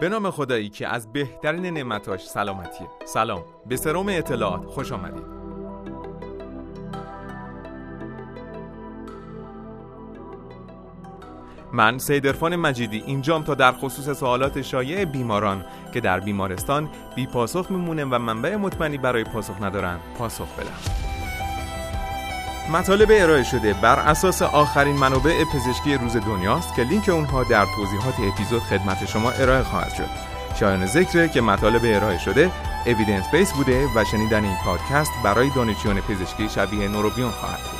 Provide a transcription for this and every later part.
به نام خدایی که از بهترین نعمتاش سلامتیه. سلام. به سروم اطلاعات. خوش آمدید. من سیدرفان مجیدی اینجام تا در خصوص سوالات شایع بیماران که در بیمارستان بی پاسخ میمونه و منبع مطمئنی برای پاسخ ندارن پاسخ بدم. مطالب ارائه شده بر اساس آخرین منابع پزشکی روز دنیاست که لینک اونها در توضیحات اپیزود خدمت شما ارائه خواهد شد. شایان ذکره که مطالب ارائه شده اویدنس بیس بوده و شنیدن این پادکست برای دانشجویان پزشکی شبیه نوروبیون خواهد بود.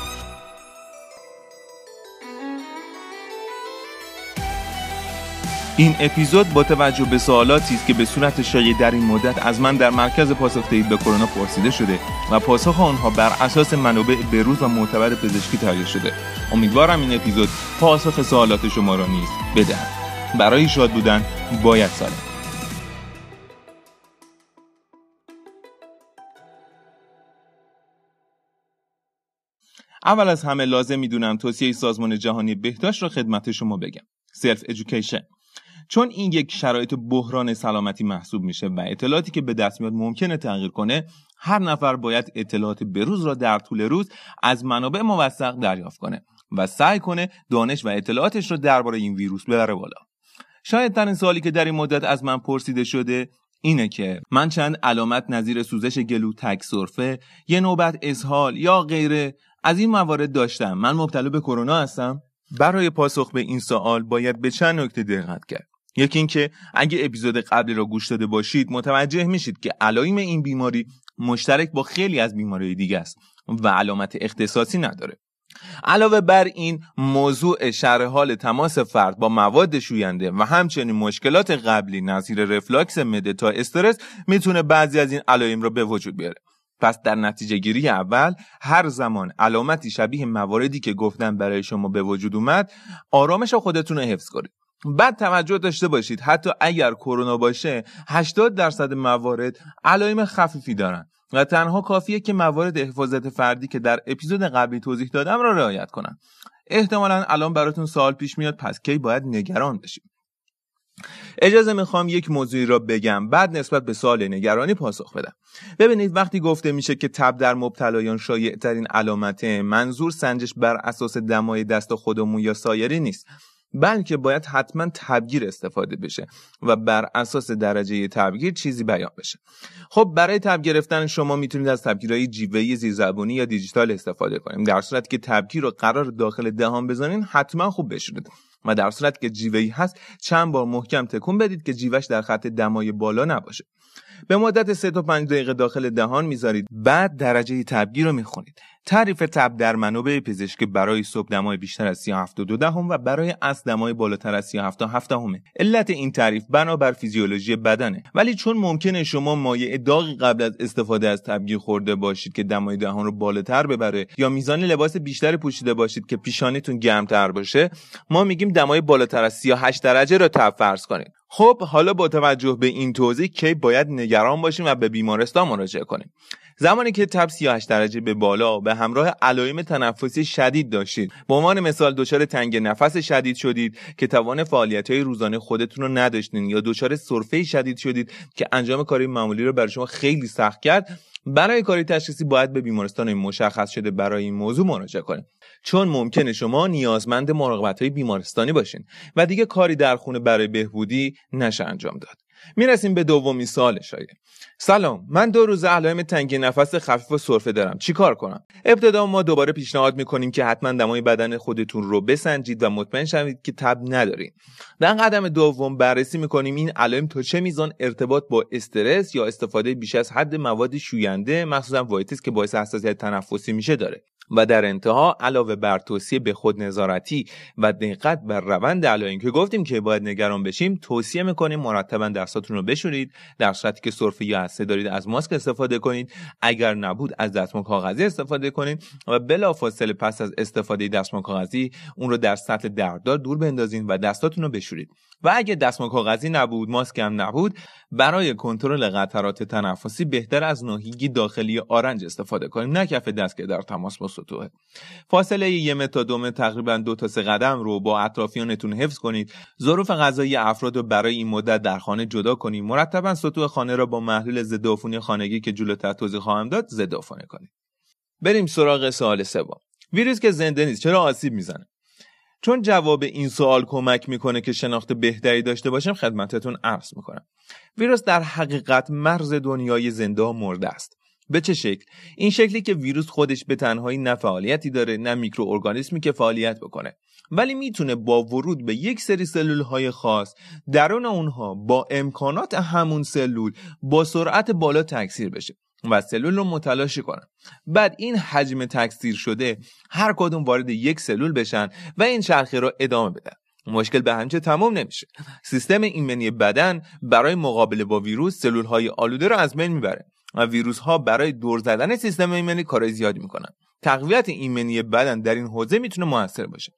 این اپیزود با توجه به سوالاتی است که به صورت شایع در این مدت از من در مرکز پاسخ دهید به کرونا پرسیده شده و پاسخ آنها بر اساس منابع بروز و معتبر پزشکی تهیه شده. امیدوارم این اپیزود پاسخ سوالات شما را نیز بدهد. برای شاد بودن باید سالم. اول از همه لازم می‌دونم توصیه سازمان جهانی بهداشت را خدمت شما بگم. سلف ایژوکیشن چون این یک شرایط بحران سلامتی محسوب میشه و اطلاعاتی که به دست میاد ممکنه تغییر کنه هر نفر باید اطلاعات بروز را در طول روز از منابع موثق دریافت کنه و سعی کنه دانش و اطلاعاتش را درباره این ویروس ببره بالا. شاید ترین سوالی که در این مدت از من پرسیده شده اینه که من چند علامت نظیر سوزش گلو تک سرفه یه نوبت اسهال یا غیره از این موارد داشتم. من مبتلا به کرونا هستم. برای پاسخ به این سوال باید به چند نکته دقت کرد. یکی اینکه اگه اپیزود قبلی را گوش داده باشید متوجه میشید که علائم این بیماری مشترک با خیلی از بیماری دیگه است و علامت اختصاصی نداره. علاوه بر این موضوع شرح حال تماس فرد با مواد شوینده و همچنین مشکلات قبلی نظیر رفلاکس مده تا استرس می‌تونه بعضی از این علائم را به وجود بیاره. پس در نتیجه گیری اول هر زمان علامتی شبیه مواردی که گفتم برای شما به وجود اومد آرامش خودتون رو حفظ کنید. بعد توجه داشته باشید حتی اگر کرونا باشه 80 درصد موارد علائم خفیفی دارن و تنها کافیه که موارد حفاظت فردی که در اپیزود قبلی توضیح دادم را رعایت کنن. احتمالا الان براتون سوال پیش میاد پس کی باید نگران بشیم؟ اجازه می‌خوام یک موضوعی را بگم بعد نسبت به سوال نگرانی پاسخ بدم. ببینید وقتی گفته میشه که تب در مبتلایان شایع ترین علامته منظور سنجش بر اساس دمای دست خودمون یا سایری نیست. بلکه باید حتما تبگیر استفاده بشه و بر اساس درجه تبگیر چیزی بیان بشه. خب برای تب گرفتن شما می‌تونید از تبگیرهای جیوهی زیرزبونی یا دیجیتال استفاده کنیم. در صورتی که تبگیر رو قرار داخل دهان بزنین حتما خوب بشورید و در صورتی که جیوهی هست چند بار محکم تکون بدید که جیوهش در خط دمای بالا نباشه. به مدت 3 تا 5 دقیقه داخل دهان می‌ذارید. بعد درجه تبگیر رو می‌خونید. تعریف تب در منابع پزشکی برای صبح دمای بیشتر از 37 دهم و برای از دمای بالاتر از 37 7 همه علت این تعریف بنابر فیزیولوژی بدنه. ولی چون ممکنه شما مایع داغی قبل از استفاده از تبگیر خورده باشید که دمای دهان رو بالاتر ببره یا میزان لباس بیشتری پوشیده باشید که پیشانیتون گرمتر باشه ما میگیم دمای بالاتر از 38 درجه رو تب فرض کنید. خب حالا با توجه به این توضیح کی باید نگران باشیم و به بیمارستان مراجعه کنیم؟ زمانی که تب 38 درجه به بالا به همراه علائم تنفسی شدید داشتید. به عنوان مثال دچار تنگ نفس شدید شدید که توان فعالیت های روزانه خودتون رو نداشتین یا دچار سرفه شدید شدید که انجام کاری معمولی رو برای شما خیلی سخت کرد برای کاری تشخیصی باید به بیمارستان مشخص شده برای این موضوع مراجعه کنید چون ممکنه شما نیازمند مراقبت های بیمارستانی باشین و دیگه کاری در خونه برای بهبودی نشه انجام داد. می‌رسیم به دومین سوال شایع سلام من دو روز علائم تنگی نفس خفیف و سرفه دارم. چیکار کنم؟ ابتدا ما دوباره پیشنهاد می‌کنیم که حتما دمای بدن خودتون رو بسنجید و مطمئن شوید که تب ندارین. در قدم دوم بررسی می‌کنیم این علائم تا چه میزان ارتباط با استرس یا استفاده بیش از حد مواد شوینده مخصوصا وایتکس که باعث حساسیت تنفسی میشه داره. و در انتها علاوه بر توصیه به خود نظارتی و دقت بر روند علائم که گفتیم که باید نگران بشیم توصیه می‌کنیم مرتبا دستاتون رو بشورید در صورتی که سرفه یا هسته دارید از ماسک استفاده کنید. اگر نبود از دستمال کاغذی استفاده کنید و بلافاصله پس از استفاده دستمال کاغذی اون رو در سطح دردار دور بندازین و دستاتون رو بشورید. و اگه دستمال کاغذی نبود ماسک هم نبود برای کنترل قطرات تنفسی بهتر از ناهیگی داخلی آرنج استفاده کنیم. نه کف دست که در تماس با سطوحه فاصله یه متر تا متر تقریبا دو تا سه قدم رو با اطرافیانتون حفظ کنید. ظروف غذایی افراد رو برای این مدت در خانه جدا کنید. مرتبا سطوح خانه را با محلول ضد عفونی خانگی که جلوتر توضیح خواهم داد ضد عفونی کنید. بریم سراغ سوال سوم. ویروس که زنده نیست چرا آسیب می‌زنه؟ چون جواب این سوال کمک می‌کنه که شناخت بهتری داشته باشیم خدمتتون عرض می‌کنم. ویروس در حقیقت مرز دنیای زنده مرده است. به چه شکل؟ این شکلی که ویروس خودش به تنهایی نه فعالیتی داره نه میکروارگانیسمی که فعالیت بکنه. ولی می‌تونه با ورود به یک سری سلول های خاص درون اونها با امکانات همون سلول با سرعت بالا تکثیر بشه و سلول رو متلاشی کنن بعد این حجم تکثیر شده هر کدوم وارد یک سلول بشن و این چرخه رو ادامه بدن. مشکل به همچه تمام نمیشه. سیستم ایمنی بدن برای مقابله با ویروس سلول های آلوده رو از بین می‌بره. ویروس ها برای دور زدن سیستم ایمنی کارای زیادی می‌کنن. تقویت ایمنی بدن در این حوزه می‌تونه موثر باشه.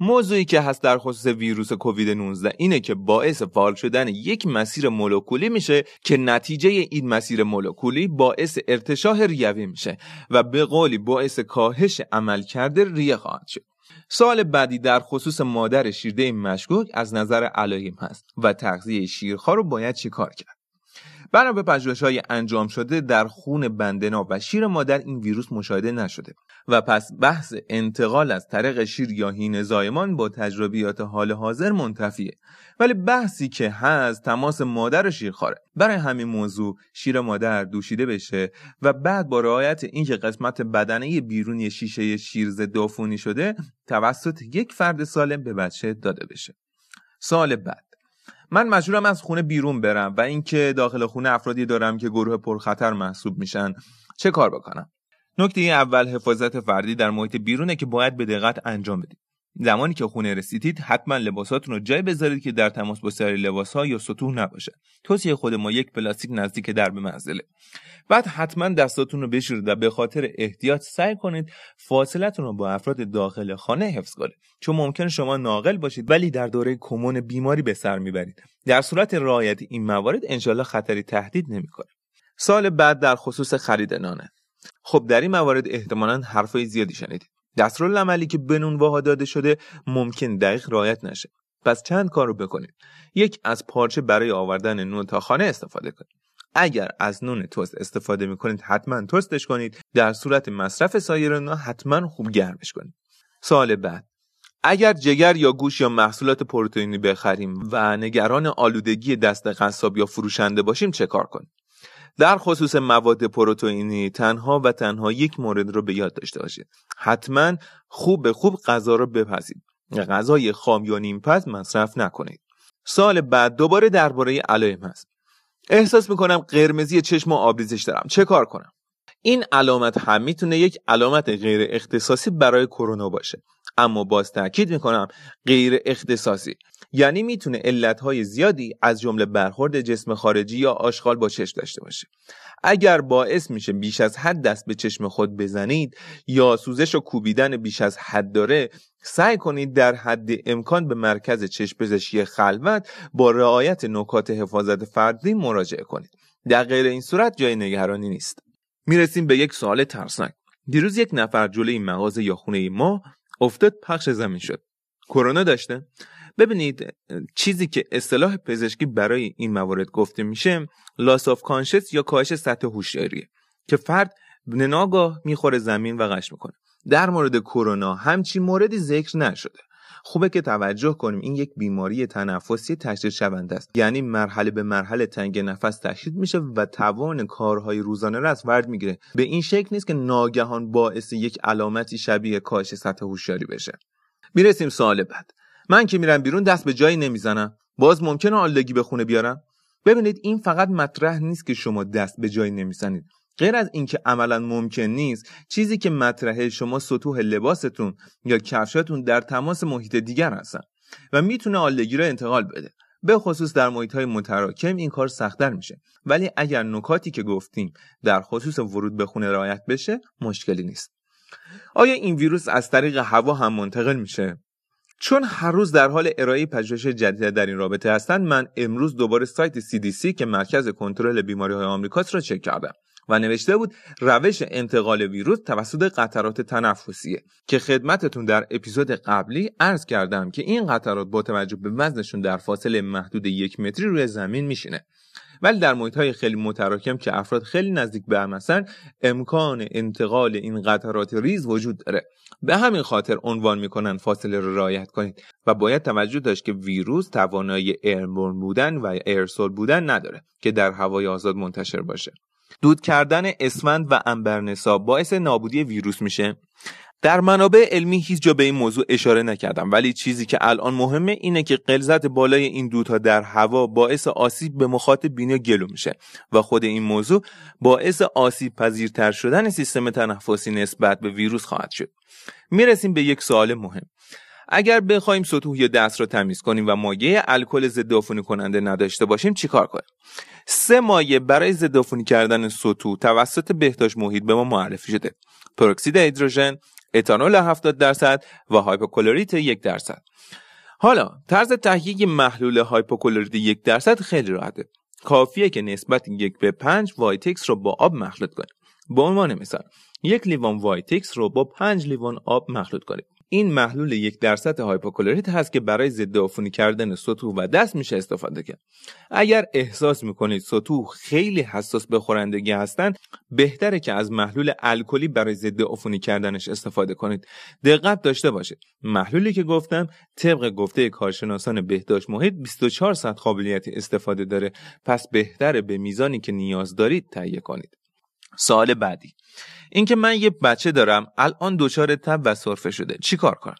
موضوعی که هست در خصوص ویروس کووید 19 اینه که باعث فعال شدن یک مسیر مولکولی میشه که نتیجه این مسیر مولکولی باعث ارتشاه ریوی میشه و به قولی باعث کاهش عملکرد ریه خواهد شد. سال بعدی در خصوص مادر شیرده مشکوک از نظر علائم هست و تغذیه شیرخوار رو باید چیکار کرد؟ بنا به پژوهش های انجام شده در خون بندنا و شیر مادر این ویروس مشاهده نشده و پس بحث انتقال از طریق شیر یا هین زایمان با تجربیات حال حاضر منتفیه. ولی بحثی که هست تماس مادر و شیرخواره برای همین موضوع شیر مادر دوشیده بشه و بعد با رعایت اینکه قسمت بدنه بیرونی شیشه شیر ضد شده توسط یک فرد سالم به بچه داده بشه. سال بعد. من مجبورم از خونه بیرون برم و اینکه داخل خونه افرادی دارم که گروه پرخطر محسوب میشن چه کار بکنم؟ نکته اول حفاظت فردی در محیط بیرونه که باید به دقت انجام بدید زمانی که خونه رسیدید حتما لباساتون رو جای بذارید که در تماس با سایر لباس ها یا سطوح نباشه. توصیه خود ما یک پلاستیک نزدیک درب منزله. بعد حتما دستاتون رو بشورید و به خاطر احتیاط سعی کنید فاصلتون رو با افراد داخل خانه حفظ کنید. چون ممکن شما ناقل باشید ولی در دوره کمون بیماری به سر می‌برید. در صورت رعایت این موارد انشالله خطری تهدید نمی‌کنه. سال بعد در خصوص خرید نانه. خب در این موارد احتمالا حرفای زیادی شنیدید. دستورالعملی که به نونواها داده شده ممکن دقیق رعایت نشه. پس چند کار رو بکنید یک از پارچه برای آوردن نون تا خانه استفاده کنید اگر از نون توست استفاده می‌کنید حتما توستش کنید. در صورت مصرف سایر نون حتما خوب گرمش کنید. سال بعد. اگر جگر یا گوش یا محصولات پروتئینی بخریم و نگران آلودگی دست قصاب یا فروشنده باشیم چه کار کنیم؟ در خصوص مواد پروتئینی تنها و تنها یک مورد رو به یاد داشته باشید. حتما خوب به خوب غذا رو بپزید. غذای خام یا نیمپز مصرف نکنید. سال بعد دوباره درباره علائم هست. احساس می‌کنم قرمزی چشم و آبریزش دارم. چه کار کنم؟ این علامت هم می‌تونه یک علامت غیر اختصاصی برای کرونا باشه. اما باز تاکید می‌کنم غیر اختصاصی. یعنی می‌تونه علتهای زیادی از جمله برخورد جسم خارجی یا آشغال با چشم داشته باشه. اگر باعث میشه بیش از حد دست به چشم خود بزنید یا سوزش و کوبیدن بیش از حد داره سعی کنید در حد امکان به مرکز چشم پزشکی خلوت با رعایت نکات حفاظت فردی مراجعه کنید. در غیر این صورت جای نگرانی نیست. می‌رسیم به یک سوال ترسناک. دیروز یک نفر جلوی مغازه یا خونه ما افتاد پخش زمین شد. کرونا داشته. ببینید چیزی که اصطلاح پزشکی برای این موارد گفته میشه لاس آف کانشس یا کاهش سطح هوشیاریه که فرد ناگاه می‌خوره زمین و قش می‌کنه. در مورد کرونا همچین موردی ذکر نشده. خوبه که توجه کنیم این یک بیماری تنفسی تشدید شونده است. یعنی مرحله به مرحله تنگ نفس تشدید میشه و توان کارهای روزانه را از فرد می‌گیره. به این شکل نیست که ناگهان باعث یک علامتی شبیه کاهش سطح هوشیاری بشه. می‌رسیم سوال بعد. من که میرم بیرون دست به جایی نمی‌زنم. باز ممکنه آلودگی به خونه بیارم؟ ببینید این فقط مطرح نیست که شما دست به جایی نمی‌زنید. غیر از اینکه عملا ممکن نیست چیزی که مطرحه شما سطوح لباستون یا کفشاتون در تماس محیط دیگر هستن و می‌تونه آلودگی رو انتقال بده. به خصوص در محیط های متراکم این کار سختتر میشه. ولی اگر نکاتی که گفتیم در خصوص ورود به خونه رعایت بشه مشکلی نیست. آیا این ویروس از طریق هوا هم منتقل میشه؟ چون هر روز در حال ارائه پژوهش جدید در این رابطه هستند من امروز دوباره سایت CDC که مرکز کنترل بیماری های آمریکاست را چک کردم. و نوشته بود روش انتقال ویروس توسط قطرات تنفسیه که خدمتتون در اپیزود قبلی عرض کردم که این قطرات با توجه به وزنشون در فاصله محدود یک متری روی زمین میشینه. ولی در محیط های خیلی متراکم که افراد خیلی نزدیک به هم هستن امکان انتقال این قطرات ریز وجود داره. به همین خاطر عنوان می‌کنن فاصله رو رعایت کنید و باید توجه داشت که ویروس توانایی ایربورن بودن و ایرسول بودن نداره که در هوای آزاد منتشر باشه. دود کردن اسفند و انبرنسا باعث نابودی ویروس میشه. در منابع علمی هیچ جا به این موضوع اشاره نکردم ولی چیزی که الان مهمه اینه که قلزت بالای این دودها در هوا باعث آسیب به مخاطب بینی گلو میشه و خود این موضوع باعث آسیب پذیرتر شدن سیستم تنفسی نسبت به ویروس خواهد شد. می‌رسیم به یک سوال مهم. اگر بخوایم سطوح یا دست را تمیز کنیم و مایع الکل ضد عفونی کننده نداشته باشیم چیکار کنیم؟ سه مایع برای ضد عفونی کردن سطوح توسط بهداشت محیط به ما معرفی شده. پروکسید هیدروژن اتانول 70 درصد و هایپوکلوریت یک درصد. حالا طرز تهیه محلول هایپوکلوریت یک درصد خیلی راحته. کافیه که نسبت یک به پنج وایتکس رو با آب مخلوط کنیم. به عنوان مثال یک لیوان وایتکس رو با پنج لیوان آب مخلوط کنیم. این محلول یک درصد هایپوکلوریت هست که برای ضد عفونی کردن سطوح و دست میشه استفاده کرد. اگر احساس می‌کنید سطوح خیلی حساس به خورندگی هستند بهتره که از محلول الکلی برای ضد عفونی کردنش استفاده کنید. دقت داشته باشید. محلولی که گفتم طبق گفته کارشناسان بهداشت محیط 24 ساعت قابلیت استفاده داره. پس بهتره به میزانی که نیاز دارید تهیه کنید. سال بعدی. اینکه من یه بچه دارم الان دچار تب و سرفه شده. چیکار کنم؟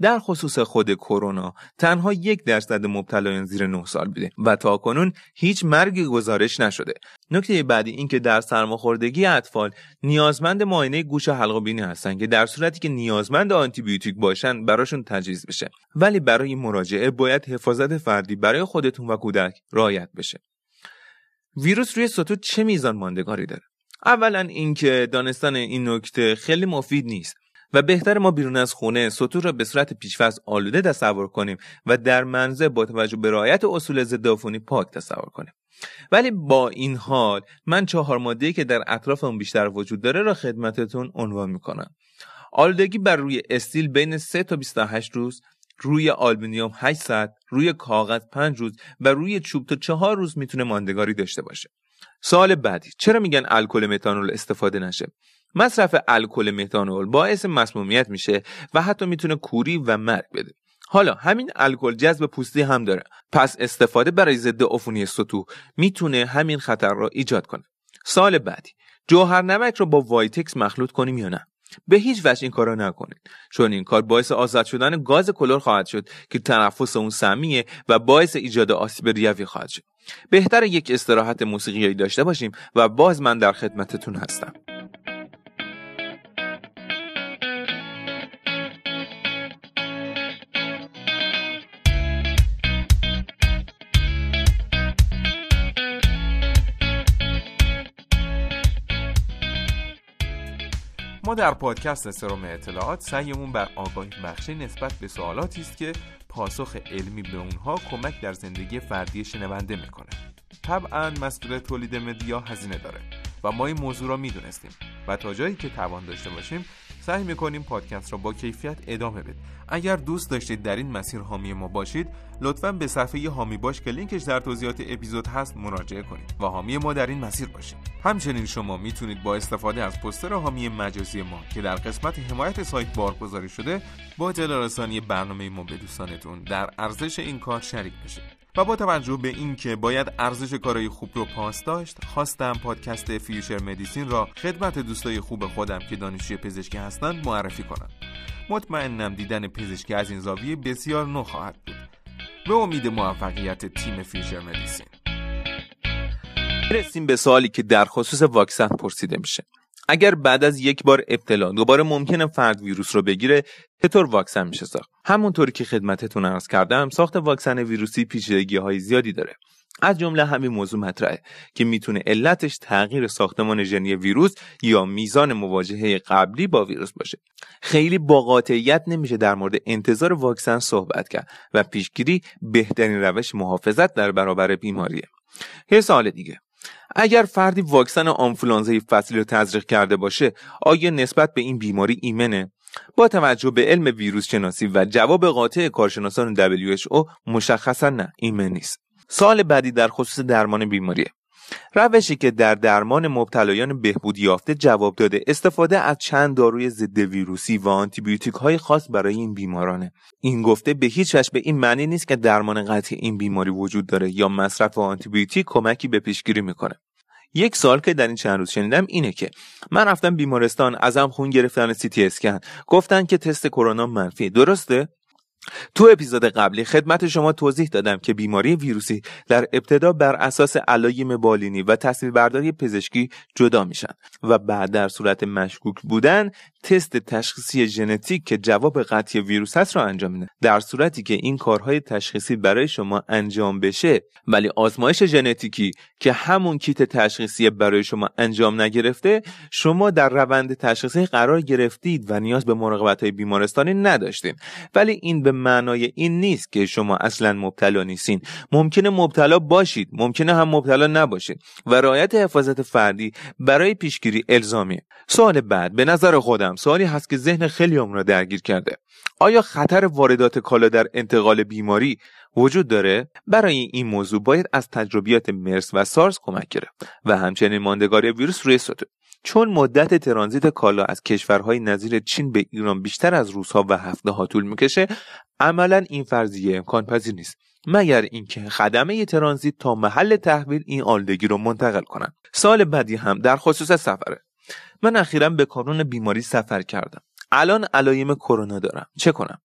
در خصوص خود کرونا تنها یک درصد مبتلایان زیر 9 سال بوده و تا کنون هیچ مرگی گزارش نشده. نکته بعدی اینکه در سرماخوردگی اطفال نیازمند معاینه گوش و حلق و بینی هستن که در صورتی که نیازمند آنتی بیوتیک باشن براشون تجویز بشه. ولی برای مراجعه باید حفاظت فردی برای خودتون و کودک رعایت بشه. ویروس روی سطوح چه میزان ماندگاری داره؟ اولا اینکه دانستن این نکته خیلی مفید نیست و بهتره ما بیرون از خونه سطوح را به صورت پیشفرض آلوده تصور کنیم و در منزل با توجه به رعایت اصول ضد پاک تصور کنیم. ولی با این حال من چهار ماده که در اطراف اون بیشتر وجود داره را خدمتتون عنوان می‌کنم. آلودگی بر روی استیل بین 3 تا 28 روز روی آلومینیوم 8 ساعت روی کاغذ 5 روز و روی چوب تا 4 روز می‌تونه ماندگاری داشته باشه. سوال بعدی چرا میگن الکل متانول استفاده نشه؟ مصرف الکل متانول باعث مسمومیت میشه و حتی می‌تونه کوری و مرگ بده. حالا همین الکل جذب پوستی هم داره. پس استفاده برای ضد عفونی سطوح می‌تونه همین خطر را ایجاد کنه. سوال بعدی جوهر نمک رو با وایتکس مخلوط کنیم یا نه؟ به هیچ وجه این کار را نکنید. چون این کار باعث آزاد شدن گاز کلور خواهد شد که تنفس اون سمیه و باعث ایجاد آسیب ریوی خواهد شد. بهتر یک استراحت موسیقیایی داشته باشیم و باز من در خدمتتون هستم. ما در پادکست سروم اطلاعات سعیمون بر آگاهی بخشی نسبت به سوالاتی است که پاسخ علمی به اونها کمک در زندگی فردی شنونده می‌کنه. طبعا مسئول تولید مدیا هزینه داره و ما این موضوع را می‌دونستیم و تا جایی که توان داشته باشیم سعی می‌کنیم پادکست را با کیفیت ادامه بدیم. اگر دوست داشتید در این مسیر حامی ما باشید لطفا به صفحه حامی باش که لینکش در توضیحات اپیزود هست مراجعه کنید و حامی ما در این مسیر باشید. همچنین شما می‌تونید با استفاده از پستر حامی مجازی ما که در قسمت حمایت سایت بارگذاری شده با اطلاع رسانی برنامه ما به دوستانتون در ارزش این کار شریک بشید. و با توجه به اینکه باید ارزش کارهای خوب رو پاس داشت خواستم پادکست Future Medicine را خدمت دوستای خوب خودم که دانشجوی پزشکی هستند معرفی کنم. مطمئنم دیدن پزشکی از این زاویه بسیار نو خواهد بود. به امید موفقیت تیم Future Medicine. می‌رسیم به سوالی که در خصوص واکسن پرسیده میشه. اگر بعد از یک بار ابتلا دوباره ممکنه فرد ویروس رو بگیره چطور واکسن میشه ساخت؟ همونطوری که خدمتتون عرض کردم ساخت واکسن ویروسی پیچیدگی های زیادی داره. از جمله همین موضوع مطرحه که می‌تونه علتش تغییر ساختمان ژنی ویروس یا میزان مواجهه قبلی با ویروس باشه. خیلی با قاطعیت نمیشه در مورد انتظار واکسن صحبت کرد و پیشگیری بهترین روش محافظت در برابر بیماریه. یه سال دیگه. اگر فردی واکسن آنفولانزای فصلی رو تزریق کرده باشه آیا نسبت به این بیماری ایمنه؟ با توجه به علم ویروس شناسی و جواب قاطع کارشناسان WHO مشخصا نه ایمن نیست. سال بعدی در خصوص درمان بیماریه. روشی که در درمان مبتلایان بهبود یافته جواب داده استفاده از چند داروی ضد ویروسی و آنتیبیوتیک های خاص برای این بیمارانه. این گفته به هیچ وجه به این معنی نیست که درمان قطعی این بیماری وجود داره یا مصرف آنتیبیوتیک کمکی به پیشگیری می‌کنه. یک سال که در این چند روز شنیدم اینه که من رفتم بیمارستان ازم خون گرفتن سی تی اسکن. گفتن که تست کرونا منفی درسته؟ تو اپیزود قبلی خدمت شما توضیح دادم که بیماری ویروسی در ابتدا بر اساس علایم بالینی و تصویربرداری پزشکی جدا میشن و بعد در صورت مشکوک بودن تست تشخیصی ژنتیک که جواب قطعی ویروس هست را انجام میده در صورتی که این کارهای تشخیصی برای شما انجام بشه ولی آزمایش ژنتیکی که همون کیت تشخیصی برای شما انجام نگرفته شما در روند تشخیصی قرار گرفتید و نیاز به مراقبت های بیمارستانی نداشتین. ولی این به معنای این نیست که شما اصلا مبتلا نیستین. ممکنه مبتلا باشید ممکنه هم مبتلا نباشید. و رعایت حفاظت فردی برای پیشگیری الزامیه سوال بعد به نظر خودم سوالی هست که ذهن خیلی را درگیر کرده. آیا خطر واردات کالا در انتقال بیماری وجود داره؟ برای این موضوع باید از تجربیات مرس و سارس کمک گرفت. و همچنین ماندگاری ویروس روی سطح چون مدت ترانزیت کالا از کشورهای نظیر چین به ایران بیشتر از روزها و هفته ها طول می‌کشه عملا این فرضیه امکان پذیر نیست مگر اینکه خدمه ترانزیت تا محل تحویل این آلودگی رو منتقل کنند. سال بعدی هم در خصوص سفره. من اخیرا به کانون بیماری سفر کردم. الان علایم کرونا دارم. چه کنم؟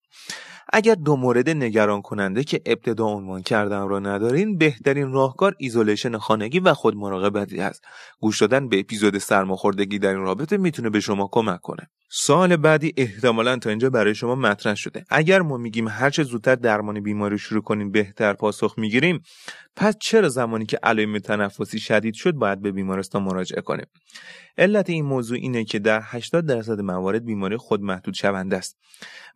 اگر دو مورد نگران کننده که ابتدا عنوان کردم را ندارین بهترین راهکار isolation خانگی و خود مراقبتی است. گوش دادن به اپیزود سرماخوردگی در این رابطه می‌تونه به شما کمک کنه. سوال بعدی احتمالا تا اینجا برای شما مطرح شده. اگر ما میگیم هرچه زودتر درمان بیماری شروع کنیم بهتر پاسخ می‌گیریم پس چرا زمانی که علائم تنفسی شدید شد باید به بیمارستان مراجعه کنیم؟ علت این موضوع اینه که در 80 درصد موارد بیماری خود محدود شونده است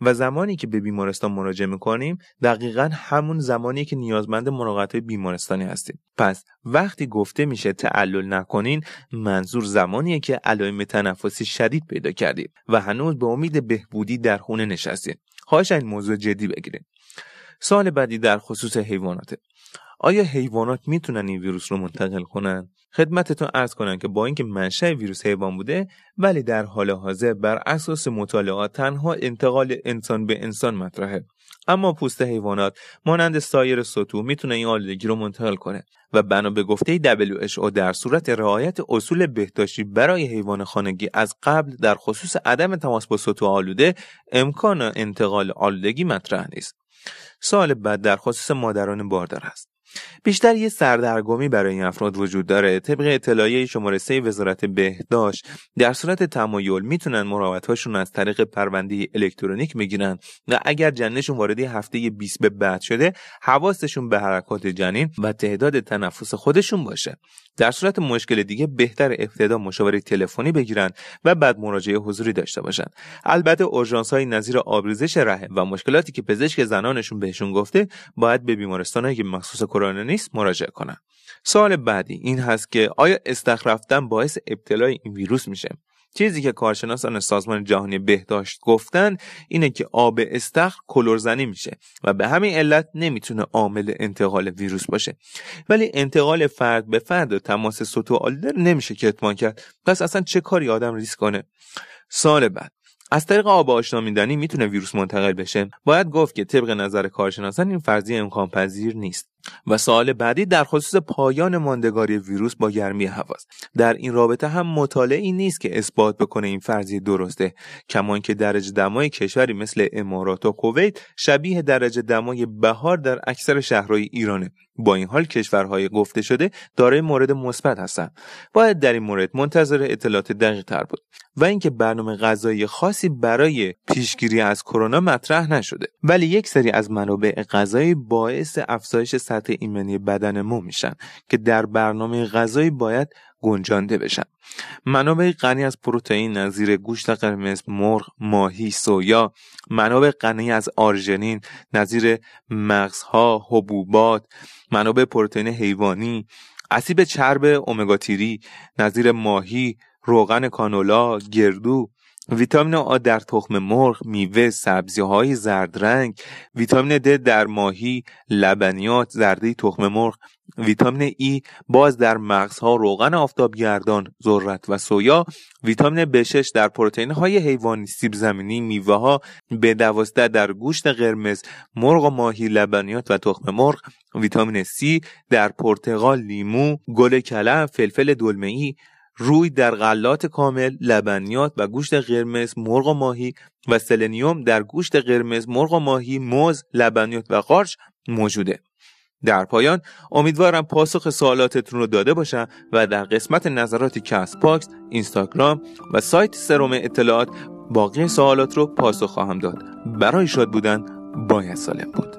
و زمانی که به بیمارستان مراجعه می‌کنیم دقیقا همون زمانی که نیازمند مراقبت بیمارستانی هستیم. پس وقتی گفته میشه تعلل نکنین منظور زمانیه که علائم تنفسی شدید پیدا کردید و هنوز به امید بهبودی در خونه نشستید. خواهش این موضوع جدی بگیرید. سال بعدی در خصوص حیوانات آیا حیوانات می‌تونن این ویروس رو منتقل کنن؟ خدمتتون ارز کنم که با اینکه منشأ ویروس حیوان بوده ولی در حال حاضر بر اساس مطالعات تنها انتقال انسان به انسان مطرحه. اما پوست حیوانات مانند سایر سطوح می‌تونه این آلودگی رو منتقل کنه و بنا به گفته WHO در صورت رعایت اصول بهداشتی برای حیوان خانگی از قبل در خصوص عدم تماس با سطوح آلوده امکان انتقال آلودگی مطرح نیست. سال بعد در خصوص مادران باردار است بیشتر یه سردرگمی برای این افراد وجود داره. طبق اطلاعیه شماره 3 وزارت بهداشت در صورت تمایل می‌تونن هاشون از طریق پرونده الکترونیک می‌گیرن و اگر جنینشون وارد هفته 20 به بعد شده حواسشون به حرکات جنین و تعداد تنفس خودشون باشه. در صورت مشکل دیگه بهتر ابتدا مشاوره تلفنی بگیرن و بعد مراجعه حضوری داشته باشن. البته اورژانس های نظیر آبریزش رحم و مشکلاتی که پزشک زنانشون بهشون گفته باید به بیمارستانهایی که مخصوص کرونا نیست مراجعه کنن سوال بعدی این هست که آیا استخر باعث ابتلای این ویروس میشه؟ چیزی که کارشناسان سازمان جهانی بهداشت گفتن اینه که آب استخر کلورزنی میشه و به همین علت نمی‌تونه عامل انتقال ویروس باشه. ولی انتقال فرد به فرد و تماس سطوح آلوده نمیشه کتمان کرد. پس اصلا چه کاری آدم ریسک کنه؟ سال بعد. از طریق آب آشنا میدنی می‌تونه ویروس منتقل بشه؟ باید گفت که طبق نظر کارشناسان این فرضیه امکان پذیر نیست. و سوال بعدی در خصوص پایان ماندگاری ویروس با گرمی هواست. در این رابطه هم مطالعه نیست که اثبات بکنه این فرضیه درسته. کمان که درجه دمای کشوری مثل امارات و کویت شبیه درجه دمای بهار در اکثر شهرهای ایرانه. با این حال کشورهای گفته شده دارای مورد مثبت هستند. باید در این مورد منتظر اطلاعات دقیق تر بود. و اینکه برنامه غذایی خاصی برای پیشگیری از کرونا مطرح نشده. ولی یک سری از منابع غذایی باعث افزایش سطح ایمنی بدن ما میشن که در برنامه غذایی باید گنجانده بشن. منابع غنی از پروتئین نظیر گوشت قرمز مرغ ماهی سویا منابع غنی از آرژنین نظیر مغزها حبوبات منابع پروتئین حیوانی اسیب چرب اومگاتیری نظیر ماهی روغن کانولا گردو ویتامین آ در تخم مرغ، میوه، سبزی های زرد رنگ، ویتامین د در ماهی، لبنیات، زرده تخم مرغ، ویتامین ای باز در مغزها، روغن آفتابگردان، ذرت و سویا، ویتامین B6 در پروتئین های حیوانی، سیب زمینی، میوه ها، B12 در گوشت قرمز، مرغ و ماهی، لبنیات و تخم مرغ، ویتامین C در پرتقال، لیمو، گل کلم، فلفل دلمه روی در غلات کامل، لبنیات و گوشت قرمز، مرغ و ماهی و سلنیوم در گوشت قرمز، مرغ و ماهی، موز، لبنیات و قارچ موجوده. در پایان امیدوارم پاسخ سوالاتتون رو داده باشم و در قسمت نظرات کست باکس، اینستاگرام و سایت سروم اطلاعات باقی سوالات رو پاسخ خواهم داد. برای شاد بودن باید سالم بود.